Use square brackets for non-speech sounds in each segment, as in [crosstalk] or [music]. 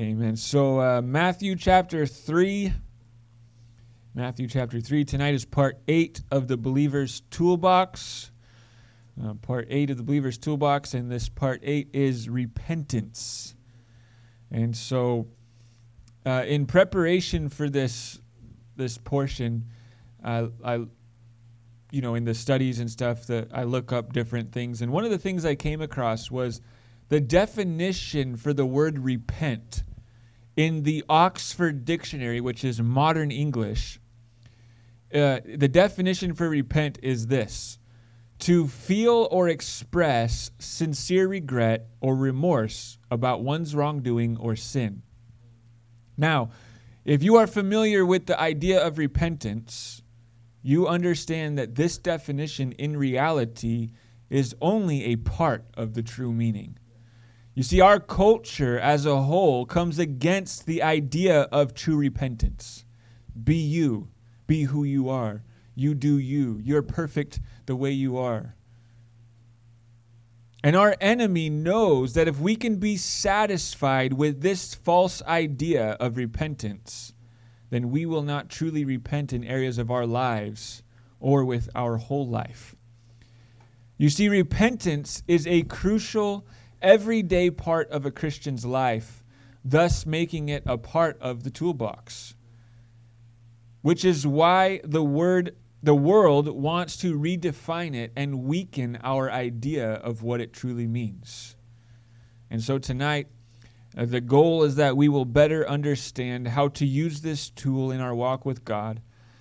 Amen. So, uh, Matthew chapter 3. Matthew chapter 3. Tonight is part 8 of the Believer's Toolbox. Uh, part 8 of the Believer's Toolbox, and this part 8 is repentance. And so, uh, in preparation for this this portion, I, I, you know, in the studies and stuff, that I look up different things, and one of the things I came across was the definition for the word repent in the Oxford Dictionary, which is modern English. Uh, the definition for repent is this to feel or express sincere regret or remorse about one's wrongdoing or sin. Now, if you are familiar with the idea of repentance, you understand that this definition in reality is only a part of the true meaning. You see, our culture as a whole comes against the idea of true repentance. Be you, be who you are. You do you. You're perfect the way you are. And our enemy knows that if we can be satisfied with this false idea of repentance, then we will not truly repent in areas of our lives or with our whole life. You see, repentance is a crucial, everyday part of a Christian's life, thus making it a part of the toolbox. Which is why the word the world wants to redefine it and weaken our idea of what it truly means. And so tonight, uh, the goal is that we will better understand how to use this tool in our walk with God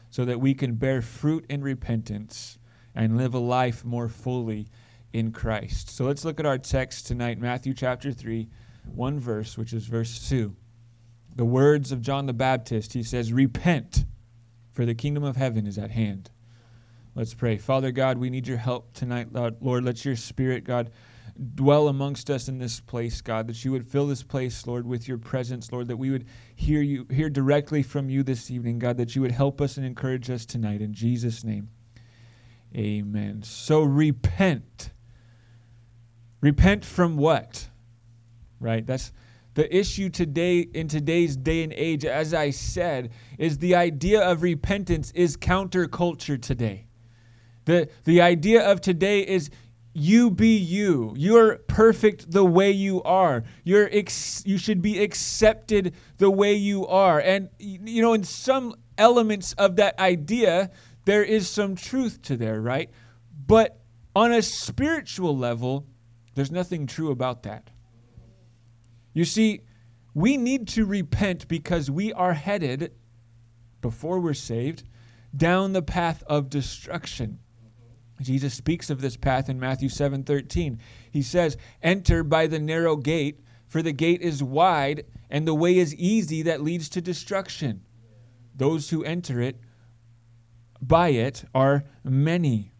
so that we can bear fruit in repentance and live a life more fully in Christ. So let's look at our text tonight, Matthew chapter 3, one verse, which is verse 2. The words of John the Baptist, he says, Repent for the kingdom of heaven is at hand. Let's pray. Father God, we need your help tonight, Lord. Let your spirit, God, dwell amongst us in this place, God, that you would fill this place, Lord, with your presence, Lord, that we would hear you hear directly from you this evening, God, that you would help us and encourage us tonight in Jesus name. Amen. So repent. Repent from what? Right? That's the issue today, in today's day and age, as I said, is the idea of repentance is counterculture today. The, the idea of today is you be you. You're perfect the way you are. You're ex- you should be accepted the way you are. And, you know, in some elements of that idea, there is some truth to there, right? But on a spiritual level, there's nothing true about that. You see, we need to repent because we are headed, before we're saved, down the path of destruction. Jesus speaks of this path in Matthew 7 13. He says, Enter by the narrow gate, for the gate is wide, and the way is easy that leads to destruction. Those who enter it by it are many.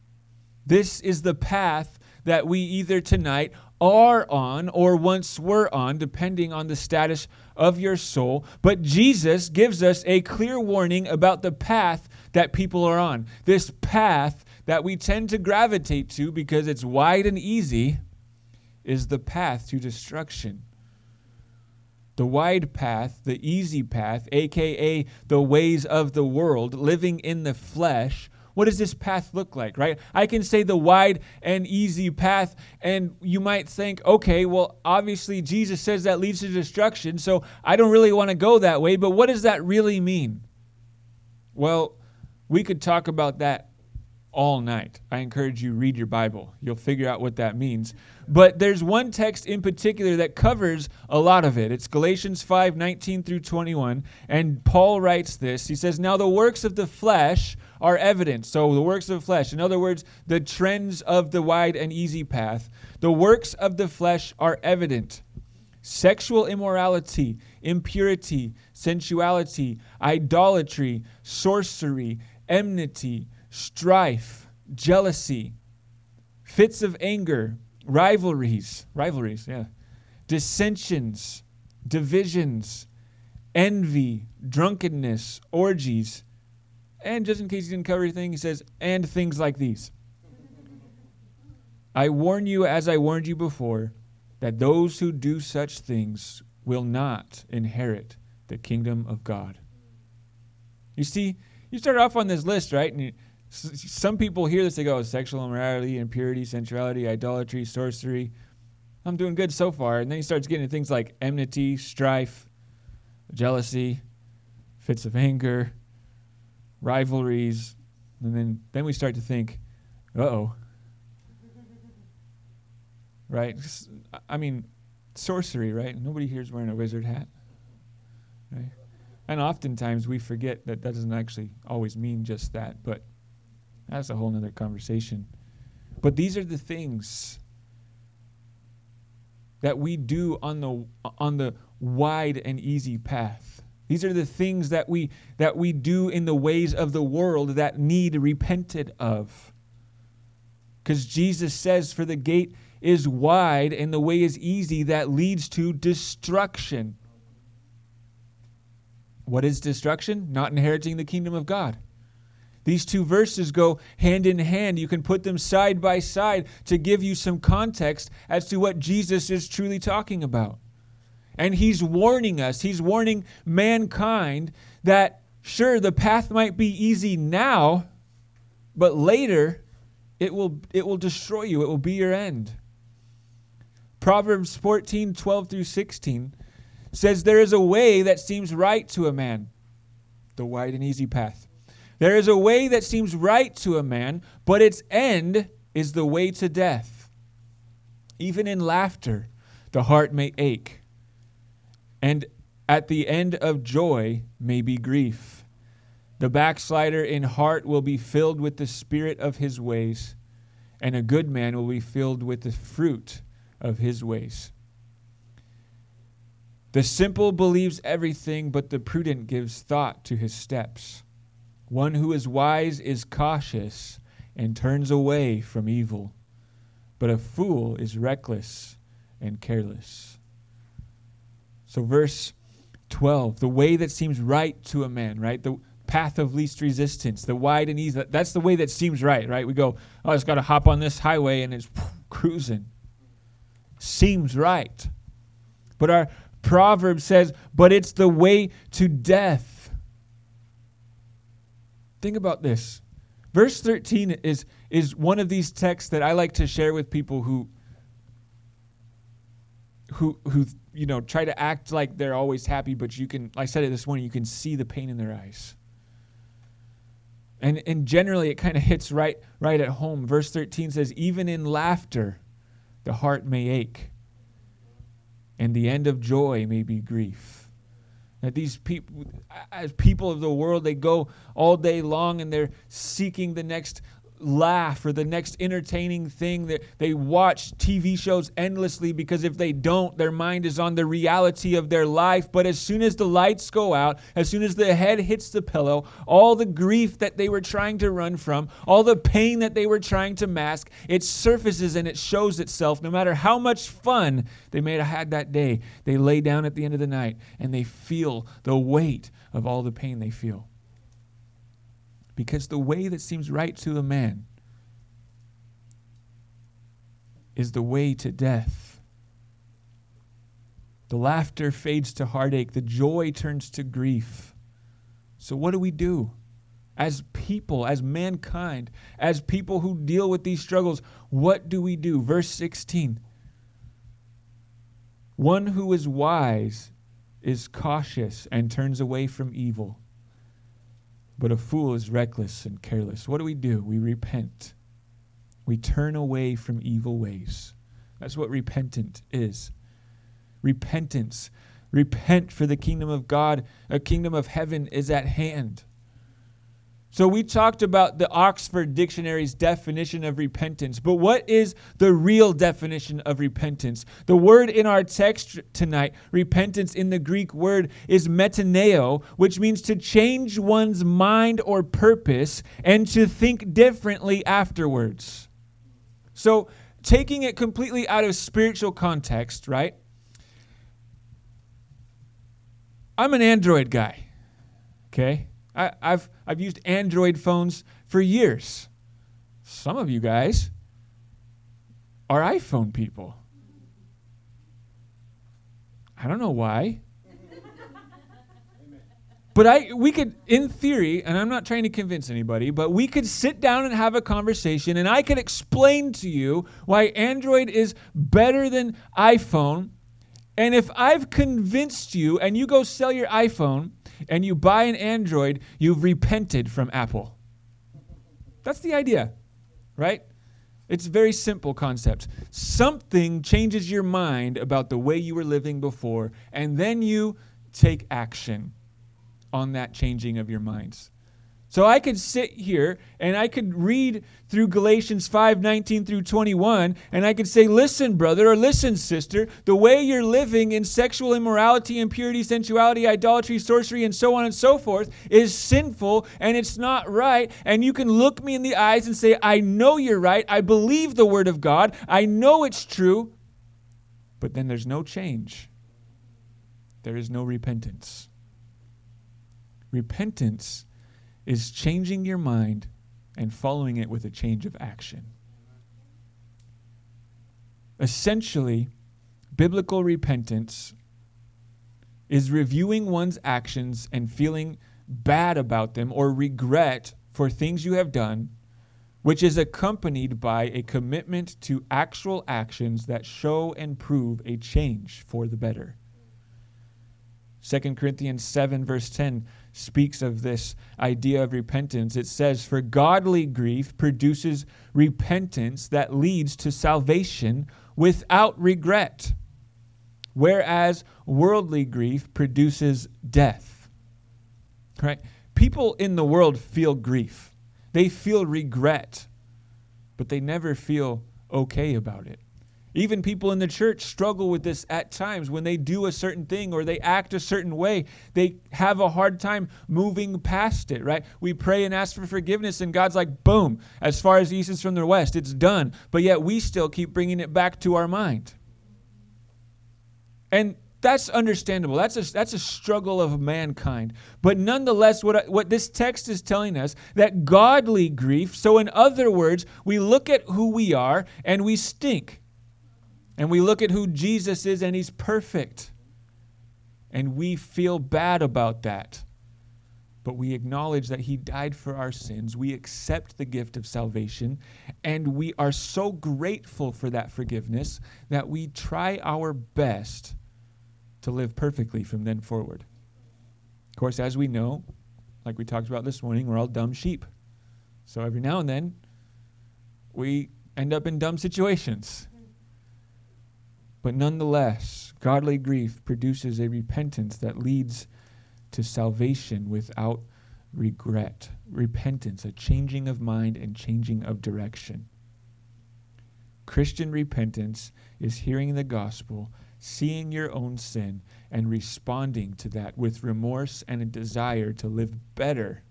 This is the path that we either tonight are on or once were on, depending on the status of your soul. But Jesus gives us a clear warning about the path that people are on. This path that we tend to gravitate to because it's wide and easy is the path to destruction. The wide path, the easy path, aka the ways of the world, living in the flesh, what does this path look like, right? I can say the wide and easy path, and you might think, okay, well, obviously Jesus says that leads to destruction, so I don't really want to go that way, but what does that really mean? Well, we could talk about that all night. I encourage you read your Bible. You'll figure out what that means. But there's one text in particular that covers a lot of it. It's Galatians 5, 19 through 21. And Paul writes this. He says, Now the works of the flesh are evident. So the works of the flesh, in other words, the trends of the wide and easy path, the works of the flesh are evident. Sexual immorality, impurity, sensuality, idolatry, sorcery, enmity, strife, jealousy, fits of anger, rivalries, rivalries, yeah, dissensions, divisions, envy, drunkenness, orgies. And just in case he didn't cover everything, he says, and things like these. I warn you, as I warned you before, that those who do such things will not inherit the kingdom of God. You see, you start off on this list, right? And you, some people hear this, they go, sexual immorality, impurity, sensuality, idolatry, sorcery. I'm doing good so far. And then he starts getting things like enmity, strife, jealousy, fits of anger, rivalries. And then, then we start to think, uh oh. [laughs] Right? I mean, sorcery, right? Nobody here is wearing a wizard hat. Right? And oftentimes we forget that that doesn't actually always mean just that, but that's a whole other conversation. But these are the things that we do on the on the wide and easy path. These are the things that we that we do in the ways of the world that need repented of. Cuz Jesus says for the gate is wide and the way is easy that leads to destruction. What is destruction? Not inheriting the kingdom of God. These two verses go hand in hand. You can put them side by side to give you some context as to what Jesus is truly talking about. And he's warning us, he's warning mankind that sure, the path might be easy now, but later it will, it will destroy you, it will be your end. Proverbs 14 12 through 16 says, There is a way that seems right to a man, the wide and easy path. There is a way that seems right to a man, but its end is the way to death. Even in laughter, the heart may ache and at the end of joy may be grief. The backslider in heart will be filled with the spirit of his ways, and a good man will be filled with the fruit of his ways. The simple believes everything, but the prudent gives thought to his steps. One who is wise is cautious and turns away from evil, but a fool is reckless and careless. So, verse 12, the way that seems right to a man, right? The path of least resistance, the wide and easy. That's the way that seems right, right? We go, oh, I just got to hop on this highway and it's [laughs] cruising. Seems right. But our proverb says, but it's the way to death. Think about this. Verse 13 is, is one of these texts that I like to share with people who, who, who you know, try to act like they're always happy, but you can, I said it this morning, you can see the pain in their eyes. And, and generally, it kind of hits right, right at home. Verse 13 says, Even in laughter, the heart may ache, and the end of joy may be grief. That these people, as people of the world, they go all day long and they're seeking the next laugh or the next entertaining thing that they watch TV shows endlessly because if they don't their mind is on the reality of their life. But as soon as the lights go out as soon as the head hits the pillow all the grief that they were trying to run from all the pain that they were trying to mask it surfaces and it shows itself. No matter how much fun they may have had that day they lay down at the end of the night and they feel the weight of all the pain they feel because the way that seems right to a man is the way to death. The laughter fades to heartache, the joy turns to grief. So, what do we do? As people, as mankind, as people who deal with these struggles, what do we do? Verse 16 One who is wise is cautious and turns away from evil. But a fool is reckless and careless. What do we do? We repent. We turn away from evil ways. That's what repentant is. Repentance. Repent for the kingdom of God, a kingdom of heaven is at hand. So we talked about the Oxford Dictionary's definition of repentance, but what is the real definition of repentance? The word in our text tonight, repentance in the Greek word is metanoeo, which means to change one's mind or purpose and to think differently afterwards. So taking it completely out of spiritual context, right? I'm an Android guy. Okay? I, have I've used Android phones for years. Some of you guys are iPhone people. I don't know why. But I we could in theory, and I'm not trying to convince anybody, but we could sit down and have a conversation and I could explain to you why Android is better than iPhone. And if I've convinced you and you go sell your iPhone and you buy an Android, you've repented from Apple. That's the idea, right? It's a very simple concept. Something changes your mind about the way you were living before, and then you take action on that changing of your minds. So I could sit here and I could read through Galatians 5 19 through 21, and I could say, Listen, brother, or listen, sister, the way you're living in sexual immorality, impurity, sensuality, idolatry, sorcery, and so on and so forth is sinful and it's not right. And you can look me in the eyes and say, I know you're right. I believe the word of God. I know it's true. But then there's no change, there is no repentance. Repentance is changing your mind and following it with a change of action. Essentially, biblical repentance is reviewing one's actions and feeling bad about them or regret for things you have done, which is accompanied by a commitment to actual actions that show and prove a change for the better. 2 Corinthians 7, verse 10 speaks of this idea of repentance. It says, For godly grief produces repentance that leads to salvation without regret, whereas worldly grief produces death. Right? People in the world feel grief, they feel regret, but they never feel okay about it. Even people in the church struggle with this at times when they do a certain thing or they act a certain way. They have a hard time moving past it, right? We pray and ask for forgiveness, and God's like, boom, as far as the east is from the west, it's done. But yet we still keep bringing it back to our mind. And that's understandable. That's a, that's a struggle of mankind. But nonetheless, what, what this text is telling us that godly grief, so in other words, we look at who we are and we stink. And we look at who Jesus is, and he's perfect. And we feel bad about that. But we acknowledge that he died for our sins. We accept the gift of salvation. And we are so grateful for that forgiveness that we try our best to live perfectly from then forward. Of course, as we know, like we talked about this morning, we're all dumb sheep. So every now and then, we end up in dumb situations. But nonetheless, godly grief produces a repentance that leads to salvation without regret. Repentance, a changing of mind and changing of direction. Christian repentance is hearing the gospel, seeing your own sin, and responding to that with remorse and a desire to live better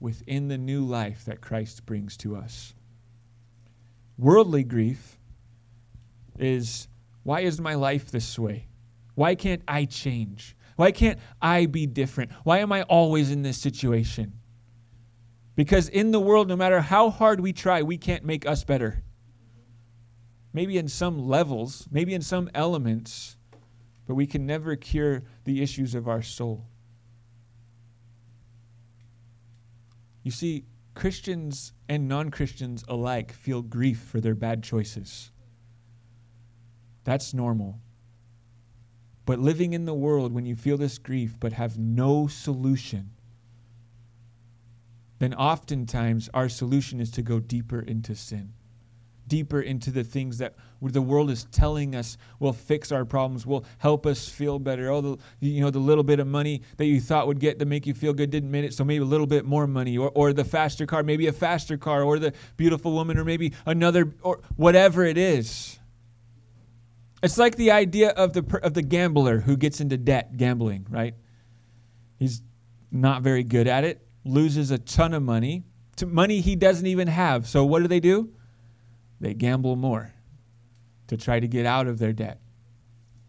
within the new life that Christ brings to us. Worldly grief is why is my life this way? Why can't I change? Why can't I be different? Why am I always in this situation? Because in the world, no matter how hard we try, we can't make us better. Maybe in some levels, maybe in some elements, but we can never cure the issues of our soul. You see, Christians and non Christians alike feel grief for their bad choices. That's normal. But living in the world when you feel this grief but have no solution, then oftentimes our solution is to go deeper into sin, deeper into the things that the world is telling us will fix our problems, will help us feel better. Oh, the, you know, the little bit of money that you thought would get to make you feel good didn't make it, so maybe a little bit more money, or, or the faster car, maybe a faster car, or the beautiful woman, or maybe another, or whatever it is. It's like the idea of the of the gambler who gets into debt gambling, right? He's not very good at it, loses a ton of money, money he doesn't even have. So what do they do? They gamble more to try to get out of their debt.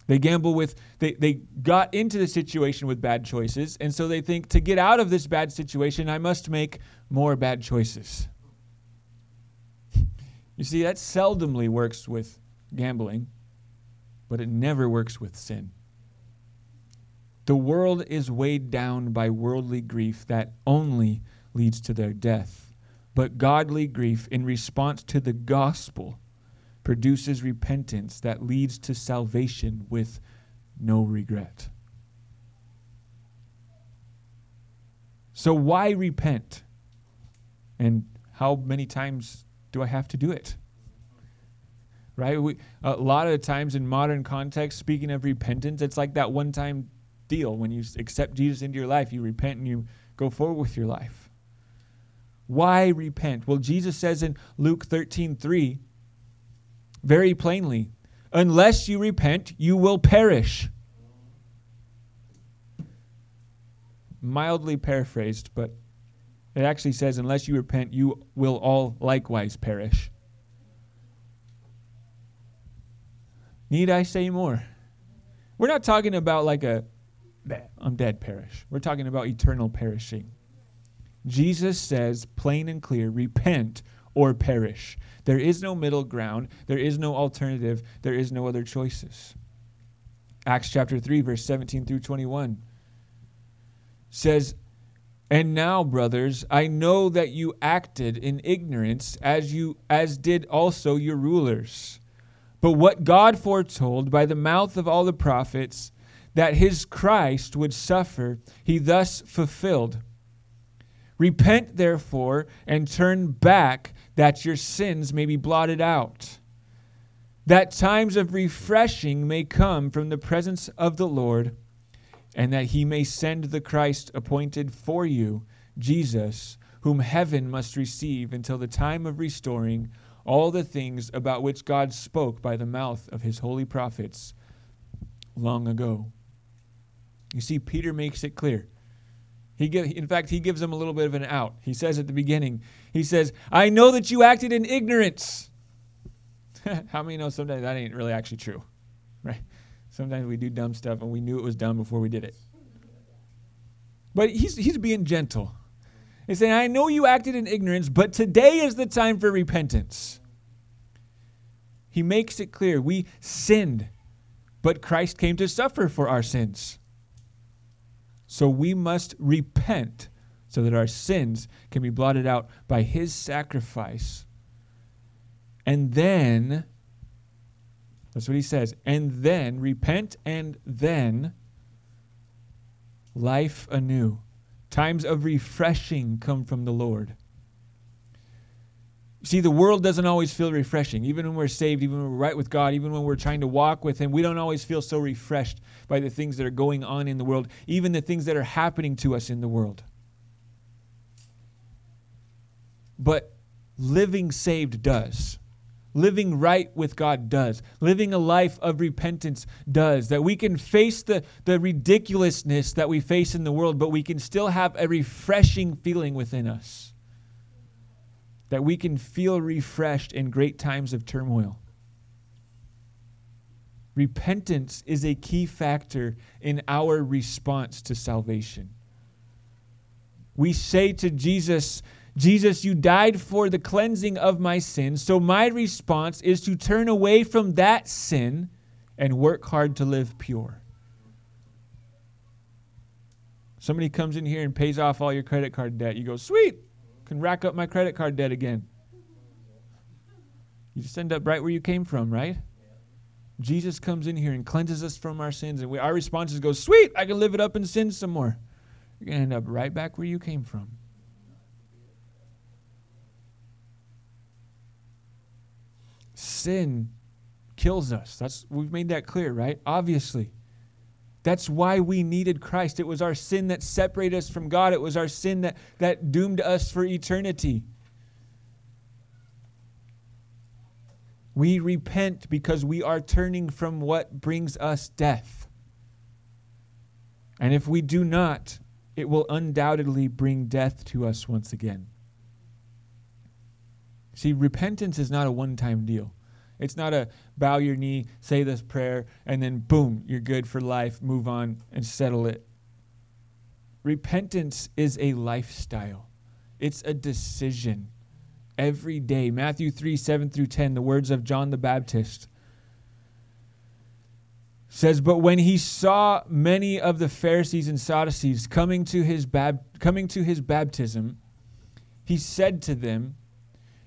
They gamble with they they got into the situation with bad choices, and so they think to get out of this bad situation, I must make more bad choices. [laughs] you see, that seldomly works with gambling but it never works with sin. The world is weighed down by worldly grief that only leads to their death. But godly grief, in response to the gospel, produces repentance that leads to salvation with no regret. So, why repent? And how many times do I have to do it? Right? We, a lot of the times in modern context, speaking of repentance, it's like that one time deal. When you accept Jesus into your life, you repent and you go forward with your life. Why repent? Well, Jesus says in Luke 13 3, very plainly, unless you repent, you will perish. Mildly paraphrased, but it actually says, unless you repent, you will all likewise perish. Need I say more? We're not talking about like a I'm dead perish. We're talking about eternal perishing. Jesus says, plain and clear, repent or perish. There is no middle ground. There is no alternative. There is no other choices. Acts chapter 3, verse 17 through 21 says, And now, brothers, I know that you acted in ignorance as you as did also your rulers. But what God foretold by the mouth of all the prophets that his Christ would suffer, he thus fulfilled. Repent, therefore, and turn back, that your sins may be blotted out, that times of refreshing may come from the presence of the Lord, and that he may send the Christ appointed for you, Jesus, whom heaven must receive until the time of restoring all the things about which God spoke by the mouth of his holy prophets long ago. You see, Peter makes it clear. He give, in fact, he gives them a little bit of an out. He says at the beginning, he says, I know that you acted in ignorance. [laughs] How many know sometimes that ain't really actually true? Right? Sometimes we do dumb stuff and we knew it was dumb before we did it. But he's, he's being gentle. He's saying, I know you acted in ignorance, but today is the time for repentance. He makes it clear we sinned, but Christ came to suffer for our sins. So we must repent so that our sins can be blotted out by his sacrifice. And then, that's what he says, and then repent and then life anew. Times of refreshing come from the Lord. See, the world doesn't always feel refreshing. Even when we're saved, even when we're right with God, even when we're trying to walk with Him, we don't always feel so refreshed by the things that are going on in the world, even the things that are happening to us in the world. But living saved does. Living right with God does. Living a life of repentance does. That we can face the, the ridiculousness that we face in the world, but we can still have a refreshing feeling within us that we can feel refreshed in great times of turmoil. Repentance is a key factor in our response to salvation. We say to Jesus, Jesus, you died for the cleansing of my sins. So my response is to turn away from that sin and work hard to live pure. Somebody comes in here and pays off all your credit card debt. You go, sweet, can rack up my credit card debt again. You just end up right where you came from, right? Jesus comes in here and cleanses us from our sins, and we, our response is go, sweet, I can live it up and sin some more. You're going to end up right back where you came from. Sin kills us. That's we've made that clear, right? Obviously. That's why we needed Christ. It was our sin that separated us from God. It was our sin that, that doomed us for eternity. We repent because we are turning from what brings us death. And if we do not, it will undoubtedly bring death to us once again. See, repentance is not a one time deal. It's not a bow your knee, say this prayer, and then boom, you're good for life, move on and settle it. Repentance is a lifestyle, it's a decision every day. Matthew 3 7 through 10, the words of John the Baptist says, But when he saw many of the Pharisees and Sadducees coming to his, bab- coming to his baptism, he said to them,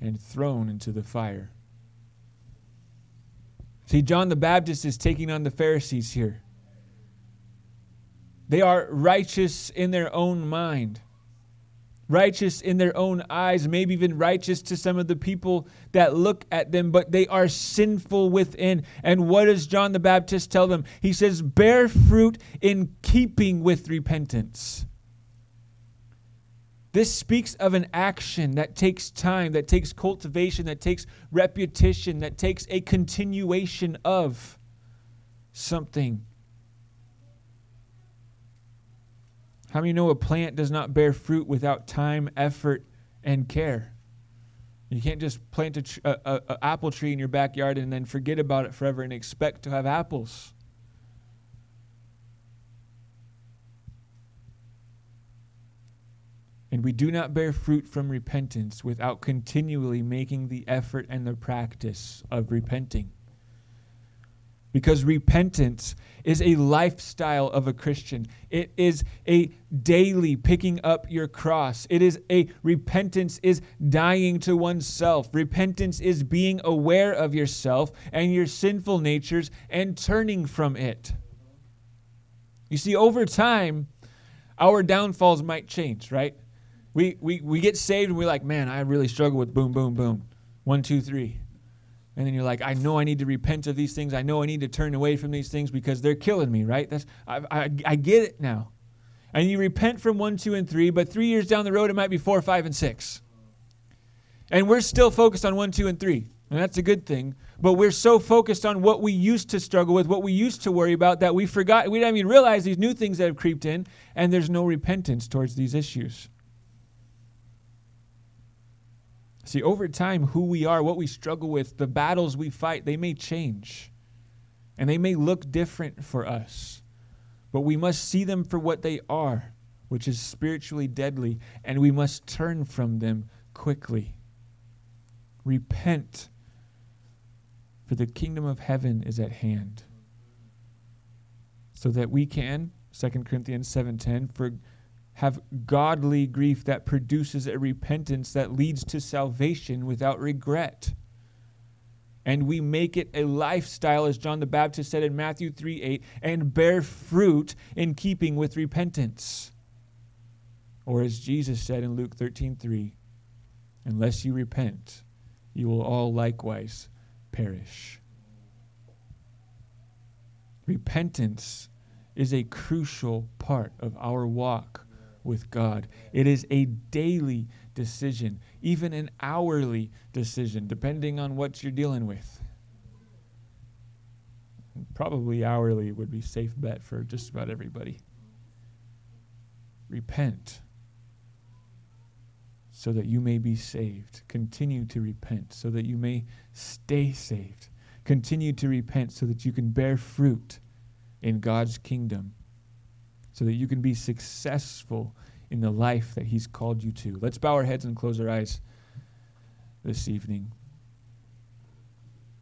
and thrown into the fire. See, John the Baptist is taking on the Pharisees here. They are righteous in their own mind righteous in their own eyes, maybe even righteous to some of the people that look at them, but they are sinful within. And what does John the Baptist tell them? He says, Bear fruit in keeping with repentance. This speaks of an action that takes time, that takes cultivation, that takes repetition, that takes a continuation of something. How many know a plant does not bear fruit without time, effort, and care? You can't just plant an a, apple tree in your backyard and then forget about it forever and expect to have apples. And we do not bear fruit from repentance without continually making the effort and the practice of repenting. Because repentance is a lifestyle of a Christian. It is a daily picking up your cross. It is a repentance is dying to oneself. Repentance is being aware of yourself and your sinful natures and turning from it. You see, over time, our downfalls might change, right? We, we, we get saved and we're like, man, I really struggle with boom, boom, boom. One, two, three. And then you're like, I know I need to repent of these things. I know I need to turn away from these things because they're killing me, right? That's I, I, I get it now. And you repent from one, two, and three, but three years down the road, it might be four, five, and six. And we're still focused on one, two, and three. And that's a good thing. But we're so focused on what we used to struggle with, what we used to worry about, that we forgot, we didn't even realize these new things that have creeped in, and there's no repentance towards these issues. See, over time, who we are, what we struggle with, the battles we fight, they may change. And they may look different for us. But we must see them for what they are, which is spiritually deadly, and we must turn from them quickly. Repent, for the kingdom of heaven is at hand. So that we can, 2 Corinthians 7:10, for have godly grief that produces a repentance that leads to salvation without regret. And we make it a lifestyle, as John the Baptist said in Matthew 3 8, and bear fruit in keeping with repentance. Or as Jesus said in Luke 13 3, unless you repent, you will all likewise perish. Repentance is a crucial part of our walk with God. It is a daily decision, even an hourly decision, depending on what you're dealing with. Probably hourly would be safe bet for just about everybody. Repent so that you may be saved. Continue to repent so that you may stay saved. Continue to repent so that you can bear fruit in God's kingdom so that you can be successful in the life that He's called you to. Let's bow our heads and close our eyes this evening.